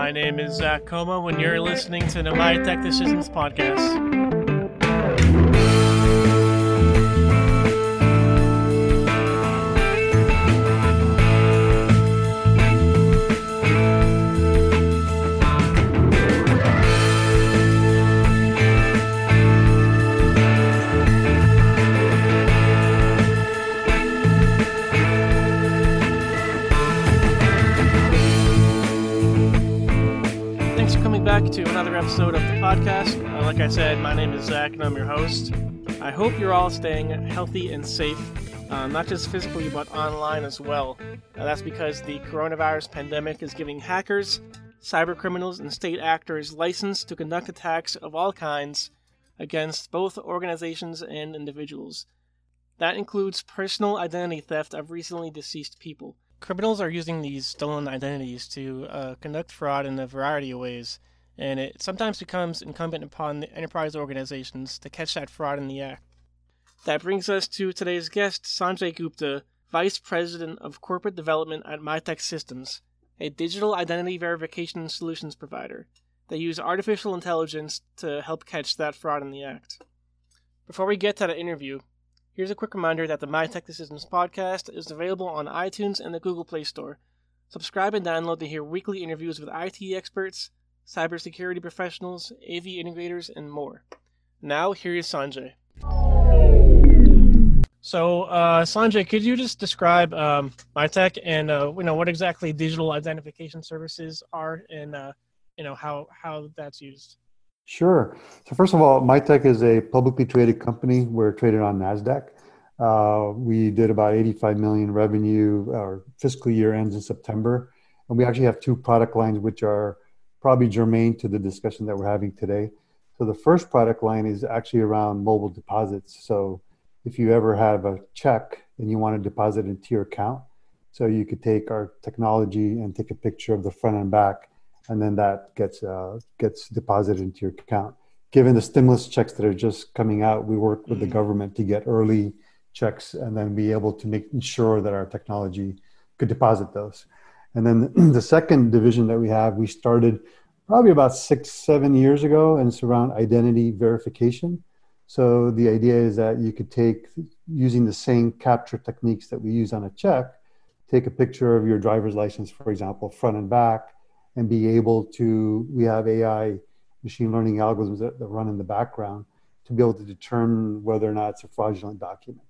My name is Zach Coma when you're listening to the My Tech Decisions podcast. Another episode of the podcast. Uh, like I said, my name is Zach and I'm your host. I hope you're all staying healthy and safe, uh, not just physically, but online as well. Uh, that's because the coronavirus pandemic is giving hackers, cyber criminals, and state actors license to conduct attacks of all kinds against both organizations and individuals. That includes personal identity theft of recently deceased people. Criminals are using these stolen identities to uh, conduct fraud in a variety of ways and it sometimes becomes incumbent upon the enterprise organizations to catch that fraud in the act. That brings us to today's guest, Sanjay Gupta, Vice President of Corporate Development at Mitek Systems, a digital identity verification solutions provider. They use artificial intelligence to help catch that fraud in the act. Before we get to the interview, here's a quick reminder that the My Tech Decisions podcast is available on iTunes and the Google Play Store. Subscribe and download to hear weekly interviews with IT experts, cybersecurity professionals, AV integrators, and more. Now, here is Sanjay. So, uh, Sanjay, could you just describe um, Mitek and uh, you know what exactly digital identification services are, and uh, you know how how that's used? Sure. So, first of all, Mitek is a publicly traded company. We're traded on Nasdaq. Uh, we did about 85 million revenue. Our fiscal year ends in September, and we actually have two product lines, which are probably germane to the discussion that we're having today. So the first product line is actually around mobile deposits. So if you ever have a check and you want to deposit it into your account, so you could take our technology and take a picture of the front and back, and then that gets uh, gets deposited into your account. Given the stimulus checks that are just coming out, we work with the mm-hmm. government to get early checks and then be able to make ensure that our technology could deposit those. And then the second division that we have, we started probably about six, seven years ago, and it's around identity verification. So the idea is that you could take, using the same capture techniques that we use on a check, take a picture of your driver's license, for example, front and back, and be able to, we have AI machine learning algorithms that, that run in the background to be able to determine whether or not it's a fraudulent document.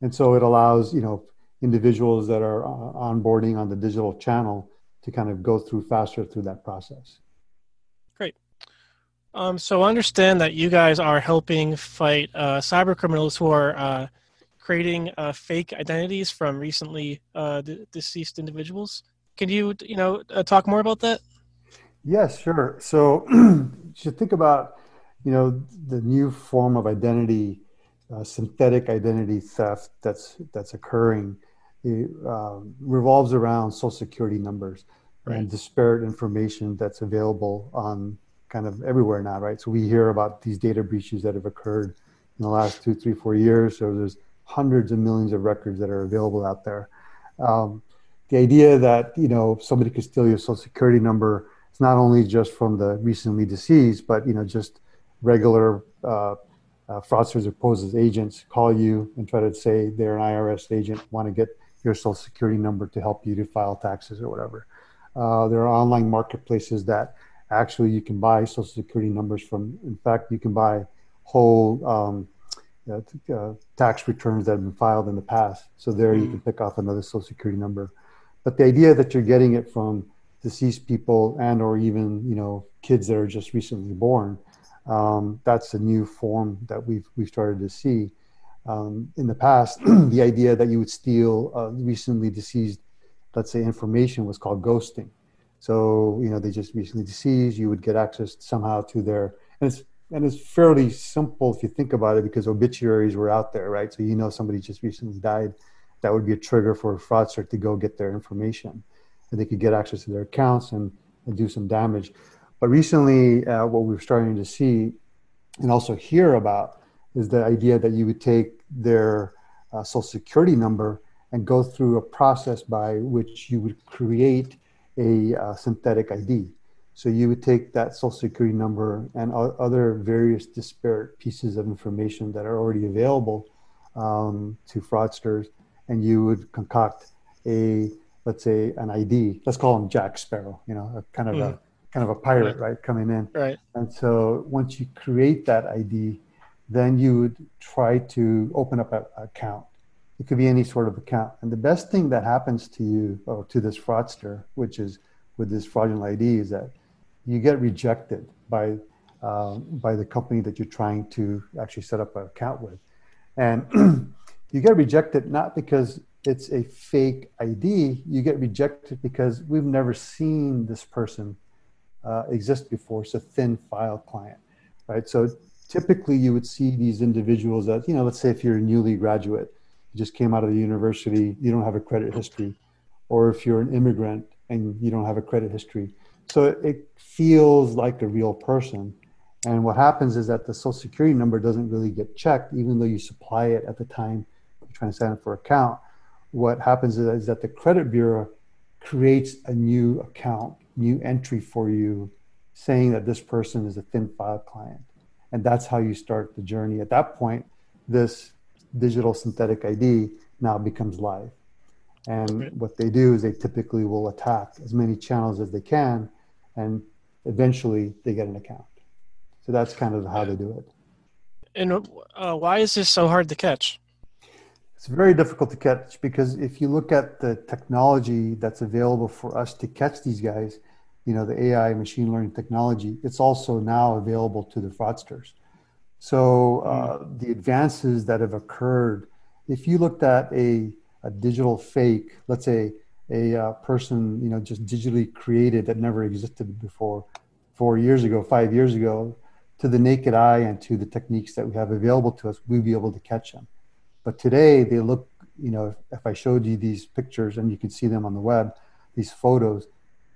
And so it allows, you know, individuals that are uh, onboarding on the digital channel to kind of go through faster through that process. Great. Um, so I understand that you guys are helping fight uh, cyber criminals who are uh, creating uh, fake identities from recently uh, d- deceased individuals. Can you, you know, uh, talk more about that? Yes, sure. So you should think about, you know, the new form of identity, uh, synthetic identity theft that's that's occurring it, um, revolves around social security numbers right. and disparate information that's available on kind of everywhere now, right? So we hear about these data breaches that have occurred in the last two, three, four years. So there's hundreds of millions of records that are available out there. Um, the idea that you know somebody could steal your social security number is not only just from the recently deceased, but you know just regular uh, uh, fraudsters or pose as agents call you and try to say they're an IRS agent, want to get your social security number to help you to file taxes or whatever. Uh, there are online marketplaces that actually you can buy social security numbers from. In fact, you can buy whole um, uh, tax returns that have been filed in the past. So there mm. you can pick off another social security number. But the idea that you're getting it from deceased people and or even you know kids that are just recently born, um, that's a new form that we've we've started to see. Um, in the past, the idea that you would steal uh, recently deceased, let's say, information was called ghosting. So you know they just recently deceased. You would get access somehow to their and it's and it's fairly simple if you think about it because obituaries were out there, right? So you know somebody just recently died. That would be a trigger for a fraudster to go get their information, and they could get access to their accounts and, and do some damage. But recently, uh, what we're starting to see and also hear about is the idea that you would take their uh, social security number and go through a process by which you would create a uh, synthetic ID. So you would take that social security number and other various disparate pieces of information that are already available um, to fraudsters, and you would concoct a let's say an ID. Let's call him Jack Sparrow. You know, a kind of mm. a hmm. kind of a pirate, right. right, coming in. Right. And so once you create that ID, then you would try to open up an account. It could be any sort of account. And the best thing that happens to you or to this fraudster, which is with this fraudulent ID, is that you get rejected by um, by the company that you're trying to actually set up an account with, and you get rejected not because it's a fake ID. You get rejected because we've never seen this person uh, exist before. It's a thin file client, right? So typically you would see these individuals that, you know, let's say if you're a newly graduate, you just came out of the university, you don't have a credit history, or if you're an immigrant and you don't have a credit history. So it feels like a real person. And what happens is that the social security number doesn't really get checked, even though you supply it at the time you're trying to sign up for account. What happens is, is that the credit bureau creates a new account, new entry for you, saying that this person is a thin file client and that's how you start the journey. At that point this digital synthetic id now becomes live. And what they do is they typically will attack as many channels as they can and eventually they get an account. So that's kind of how they do it. And uh, why is this so hard to catch? It's very difficult to catch because if you look at the technology that's available for us to catch these guys you know, the AI machine learning technology, it's also now available to the fraudsters. So uh, mm. the advances that have occurred, if you looked at a, a digital fake, let's say a uh, person, you know, just digitally created that never existed before, four years ago, five years ago, to the naked eye and to the techniques that we have available to us, we'd be able to catch them. But today they look, you know, if, if I showed you these pictures and you can see them on the web, these photos,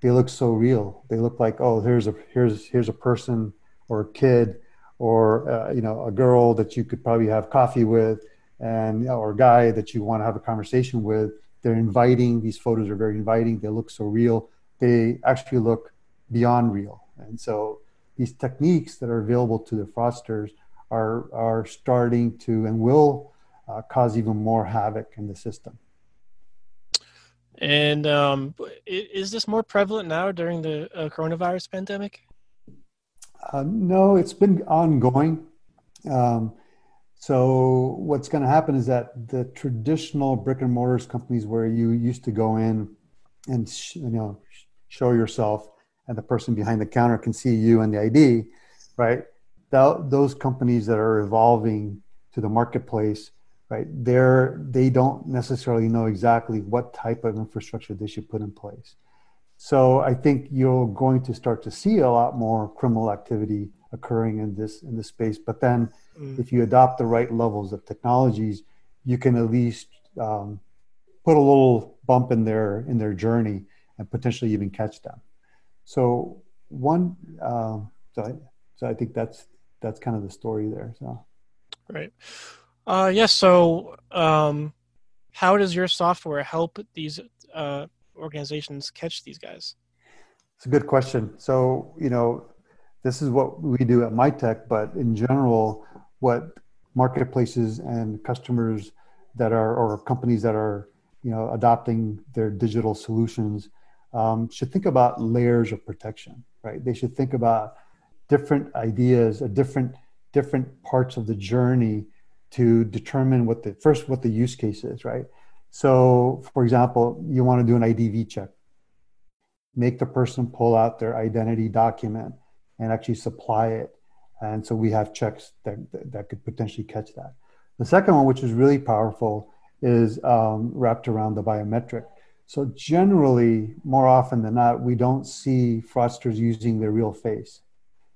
they look so real. They look like, oh, here's a here's here's a person or a kid or uh, you know a girl that you could probably have coffee with, and or a guy that you want to have a conversation with. They're inviting. These photos are very inviting. They look so real. They actually look beyond real. And so these techniques that are available to the fraudsters are are starting to and will uh, cause even more havoc in the system. And um, is this more prevalent now during the uh, coronavirus pandemic? Uh, no, it's been ongoing. Um, so what's going to happen is that the traditional brick and mortars companies where you used to go in and sh- you know show yourself and the person behind the counter can see you and the ID, right? Th- those companies that are evolving to the marketplace right? They're, they don't necessarily know exactly what type of infrastructure they should put in place. So I think you're going to start to see a lot more criminal activity occurring in this in this space. But then, mm. if you adopt the right levels of technologies, you can at least um, put a little bump in their in their journey and potentially even catch them. So one, um, so I, so I think that's that's kind of the story there. So, right. Uh, yes. Yeah, so, um, how does your software help these uh, organizations catch these guys? It's a good question. So, you know, this is what we do at Mitek, but in general, what marketplaces and customers that are or companies that are you know adopting their digital solutions um, should think about layers of protection right they should think about different ideas a different different parts of the journey to determine what the first what the use case is, right? So, for example, you want to do an IDV check. Make the person pull out their identity document and actually supply it. And so we have checks that, that could potentially catch that. The second one, which is really powerful, is um, wrapped around the biometric. So generally, more often than not, we don't see fraudsters using their real face.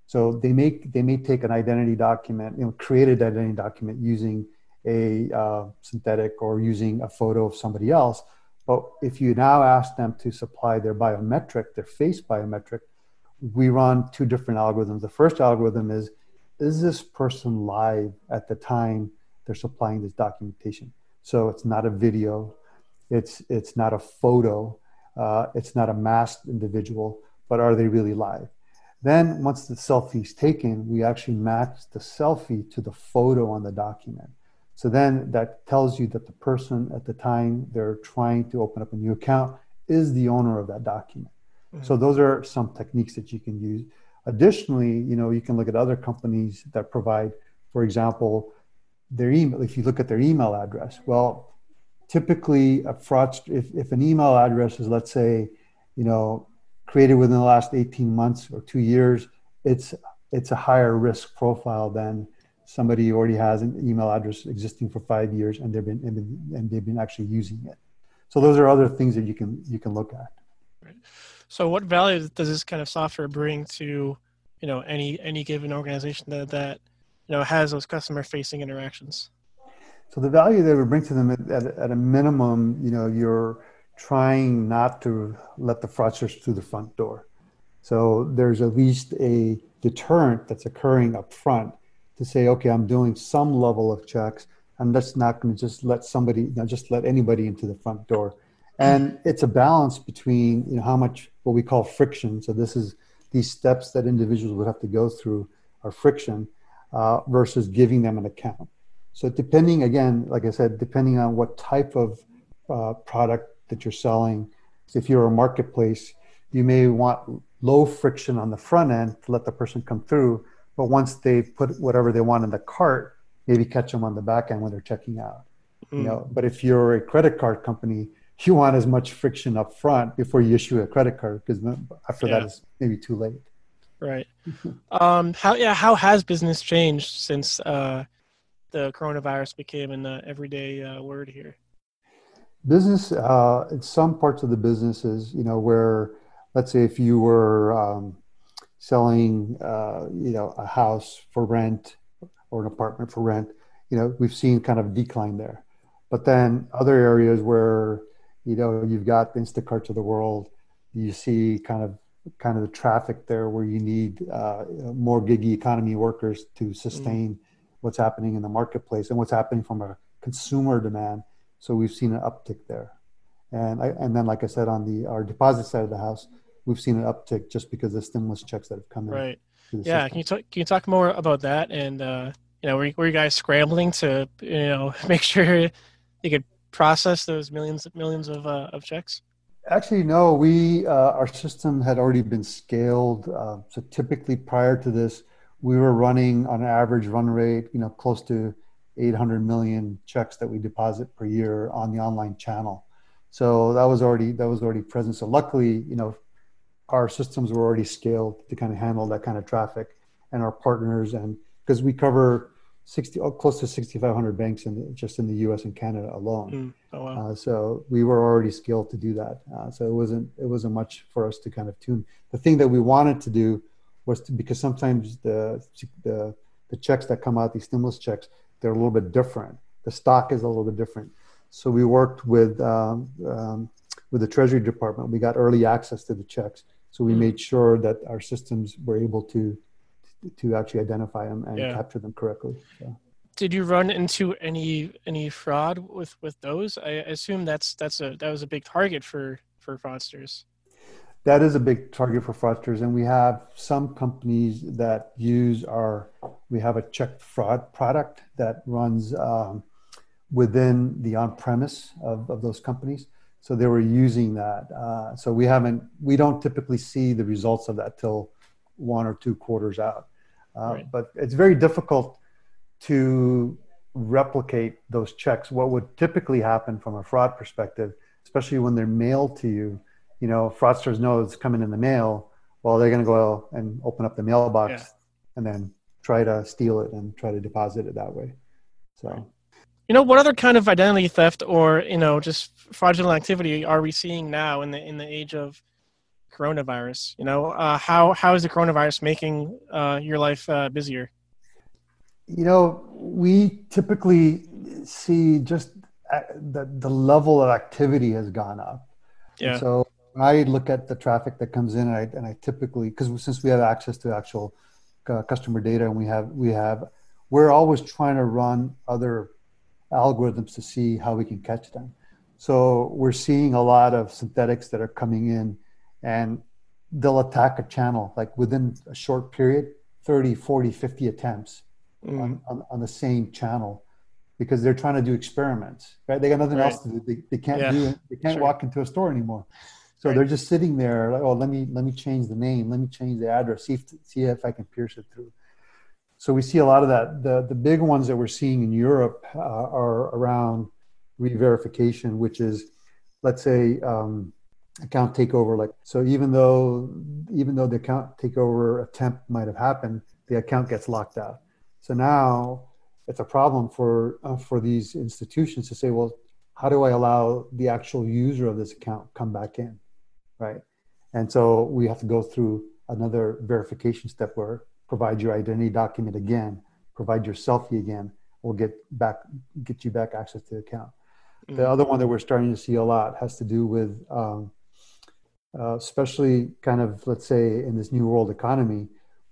So they make they may take an identity document, you know, created identity document using a uh, synthetic or using a photo of somebody else. But if you now ask them to supply their biometric, their face biometric, we run two different algorithms. The first algorithm is is this person live at the time they're supplying this documentation? So it's not a video, it's it's not a photo. Uh, it's not a masked individual, but are they really live? Then, once the selfie is taken, we actually match the selfie to the photo on the document. So then that tells you that the person at the time they're trying to open up a new account is the owner of that document. Mm-hmm. So those are some techniques that you can use. Additionally, you know, you can look at other companies that provide, for example, their email. If you look at their email address, well, typically a fraud, if, if an email address is, let's say, you know, created within the last 18 months or two years, it's it's a higher risk profile than somebody who already has an email address existing for five years and they've been and they've been actually using it. So those are other things that you can you can look at. Right. So what value does this kind of software bring to you know any any given organization that that you know has those customer facing interactions? So the value that we bring to them at, at, at a minimum, you know, you're trying not to let the fraudsters through the front door. So there's at least a deterrent that's occurring up front to say, okay, I'm doing some level of checks. I'm just not going to just let somebody, you know, just let anybody into the front door. And it's a balance between you know how much what we call friction. So this is these steps that individuals would have to go through are friction uh, versus giving them an account. So depending again, like I said, depending on what type of uh, product that you're selling, if you're a marketplace, you may want low friction on the front end to let the person come through but once they put whatever they want in the cart, maybe catch them on the back end when they're checking out. Mm. You know, but if you're a credit card company, you want as much friction up front before you issue a credit card because after yeah. that is maybe too late. Right. um, how yeah? How has business changed since uh, the coronavirus became an uh, everyday uh, word here? Business uh, in some parts of the businesses, you know, where let's say if you were um, selling, uh, you know, a house for rent or an apartment for rent, you know, we've seen kind of decline there. But then other areas where, you know, you've got Instacarts of the world, you see kind of kind of the traffic there where you need uh, more gig economy workers to sustain mm. what's happening in the marketplace and what's happening from a consumer demand. So we've seen an uptick there. And I, and then, like I said, on the our deposit side of the house, we've seen an uptick just because of the stimulus checks that have come in. Right. Yeah. System. Can you talk? Can you talk more about that? And uh, you know, were, were you guys scrambling to you know make sure you could process those millions millions of uh, of checks? Actually, no. We uh, our system had already been scaled. Uh, so typically, prior to this, we were running on an average run rate, you know, close to 800 million checks that we deposit per year on the online channel. So that was already that was already present. So luckily, you know, our systems were already scaled to kind of handle that kind of traffic and our partners and because we cover 60 oh, close to 6500 banks in the, just in the us and canada alone mm. oh, wow. uh, so we were already scaled to do that uh, so it wasn't it wasn't much for us to kind of tune the thing that we wanted to do was to because sometimes the the the checks that come out these stimulus checks they're a little bit different the stock is a little bit different so we worked with um, um, with the treasury department we got early access to the checks so we mm. made sure that our systems were able to to actually identify them and yeah. capture them correctly. So. Did you run into any any fraud with with those? I assume that's that's a that was a big target for for fraudsters. That is a big target for fraudsters, and we have some companies that use our. We have a check fraud product that runs um, within the on premise of, of those companies so they were using that. Uh, so we haven't, we don't typically see the results of that till one or two quarters out. Uh, right. But it's very difficult to replicate those checks. What would typically happen from a fraud perspective, especially when they're mailed to you, you know, fraudsters know it's coming in the mail. Well, they're going to go and open up the mailbox yeah. and then try to steal it and try to deposit it that way. So. You know, what other kind of identity theft or you know just fraudulent activity are we seeing now in the in the age of coronavirus? You know, uh, how how is the coronavirus making uh, your life uh, busier? You know, we typically see just uh, the the level of activity has gone up. Yeah. And so I look at the traffic that comes in, and I, and I typically because since we have access to actual uh, customer data, and we have we have we're always trying to run other algorithms to see how we can catch them. So we're seeing a lot of synthetics that are coming in and they'll attack a channel like within a short period 30, 40, 50 attempts mm. on, on, on, the same channel because they're trying to do experiments, right? They got nothing right. else to do. They, they can't yeah. do it. They can't sure. walk into a store anymore. So right. they're just sitting there like, oh, let me, let me change the name. Let me change the address. See if, see if I can pierce it through. So we see a lot of that. The, the big ones that we're seeing in Europe uh, are around re-verification, which is, let's say, um, account takeover. Like so, even though even though the account takeover attempt might have happened, the account gets locked out. So now it's a problem for uh, for these institutions to say, well, how do I allow the actual user of this account come back in, right? And so we have to go through another verification step where provide your identity document again, provide your selfie again, we'll get back get you back access to the account. Mm-hmm. The other one that we're starting to see a lot has to do with um, uh, especially kind of let's say in this new world economy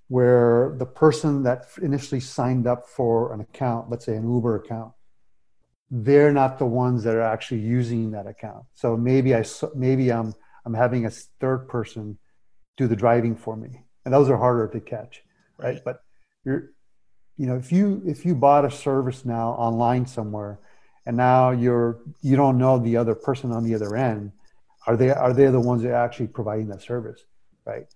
where the person that initially signed up for an account let's say an uber account they're not the ones that are actually using that account so maybe i maybe i'm i'm having a third person do the driving for me and those are harder to catch right, right? but you're you know if you if you bought a service now online somewhere and now you're you don't know the other person on the other end are they are they the ones that are actually providing that service, right?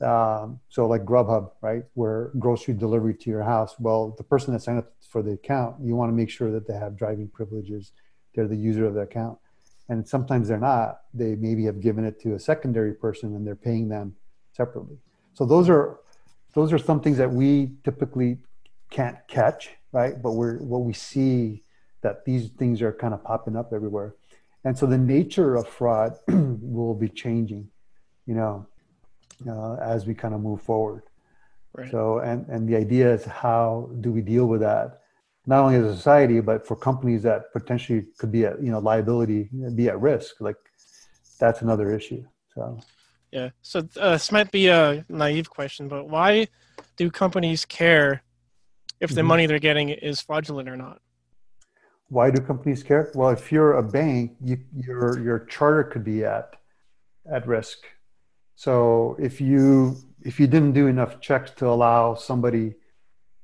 Um, so like Grubhub, right, where grocery delivery to your house. Well, the person that signed up for the account, you want to make sure that they have driving privileges. They're the user of the account, and sometimes they're not. They maybe have given it to a secondary person, and they're paying them separately. So those are those are some things that we typically can't catch, right? But we're what we see that these things are kind of popping up everywhere and so the nature of fraud will be changing you know uh, as we kind of move forward right. so and and the idea is how do we deal with that not only as a society but for companies that potentially could be at you know liability be at risk like that's another issue so yeah so uh, this might be a naive question but why do companies care if the mm-hmm. money they're getting is fraudulent or not why do companies care? Well, if you're a bank, you, your your charter could be at at risk. So if you if you didn't do enough checks to allow somebody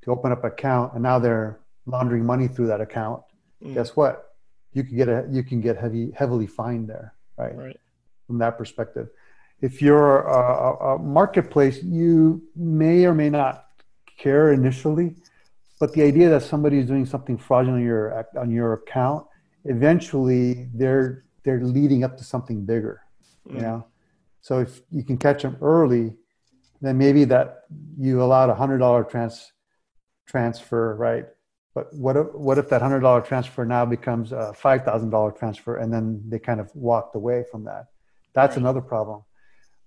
to open up an account and now they're laundering money through that account, mm. guess what? You can get a you can get heavy heavily fined there, right? Right. From that perspective, if you're a, a marketplace, you may or may not care initially but the idea that somebody is doing something fraudulent on your on your account, eventually they're they're leading up to something bigger. Mm. You know, so if you can catch them early, then maybe that you allowed a hundred dollar trans transfer, right? But what if what if that hundred dollar transfer now becomes a five thousand dollar transfer, and then they kind of walked away from that? That's right. another problem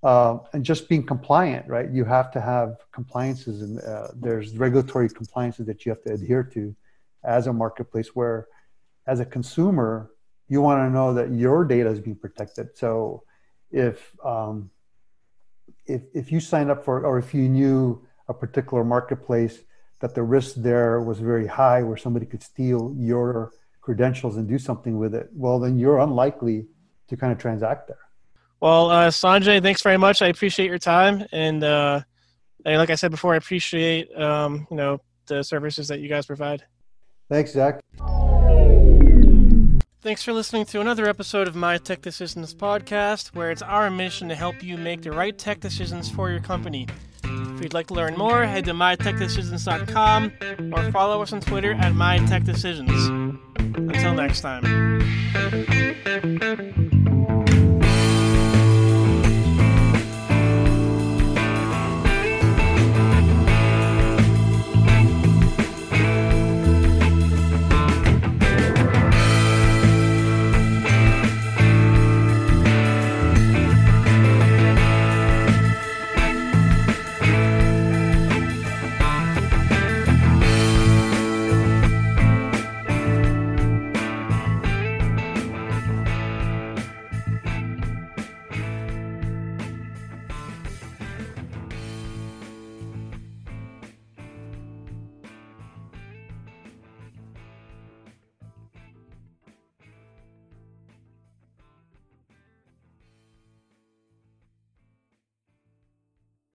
uh, and just being compliant, right? You have to have compliances, and uh, there's regulatory compliances that you have to adhere to as a marketplace. Where, as a consumer, you want to know that your data is being protected. So, if um, if if you signed up for, or if you knew a particular marketplace that the risk there was very high, where somebody could steal your credentials and do something with it, well, then you're unlikely to kind of transact there. Well, uh, Sanjay, thanks very much. I appreciate your time, and, uh, and like I said before, I appreciate um, you know the services that you guys provide. Thanks, Zach. Thanks for listening to another episode of My Tech Decisions podcast, where it's our mission to help you make the right tech decisions for your company. If you'd like to learn more, head to mytechdecisions.com or follow us on Twitter at mytechdecisions. Until next time.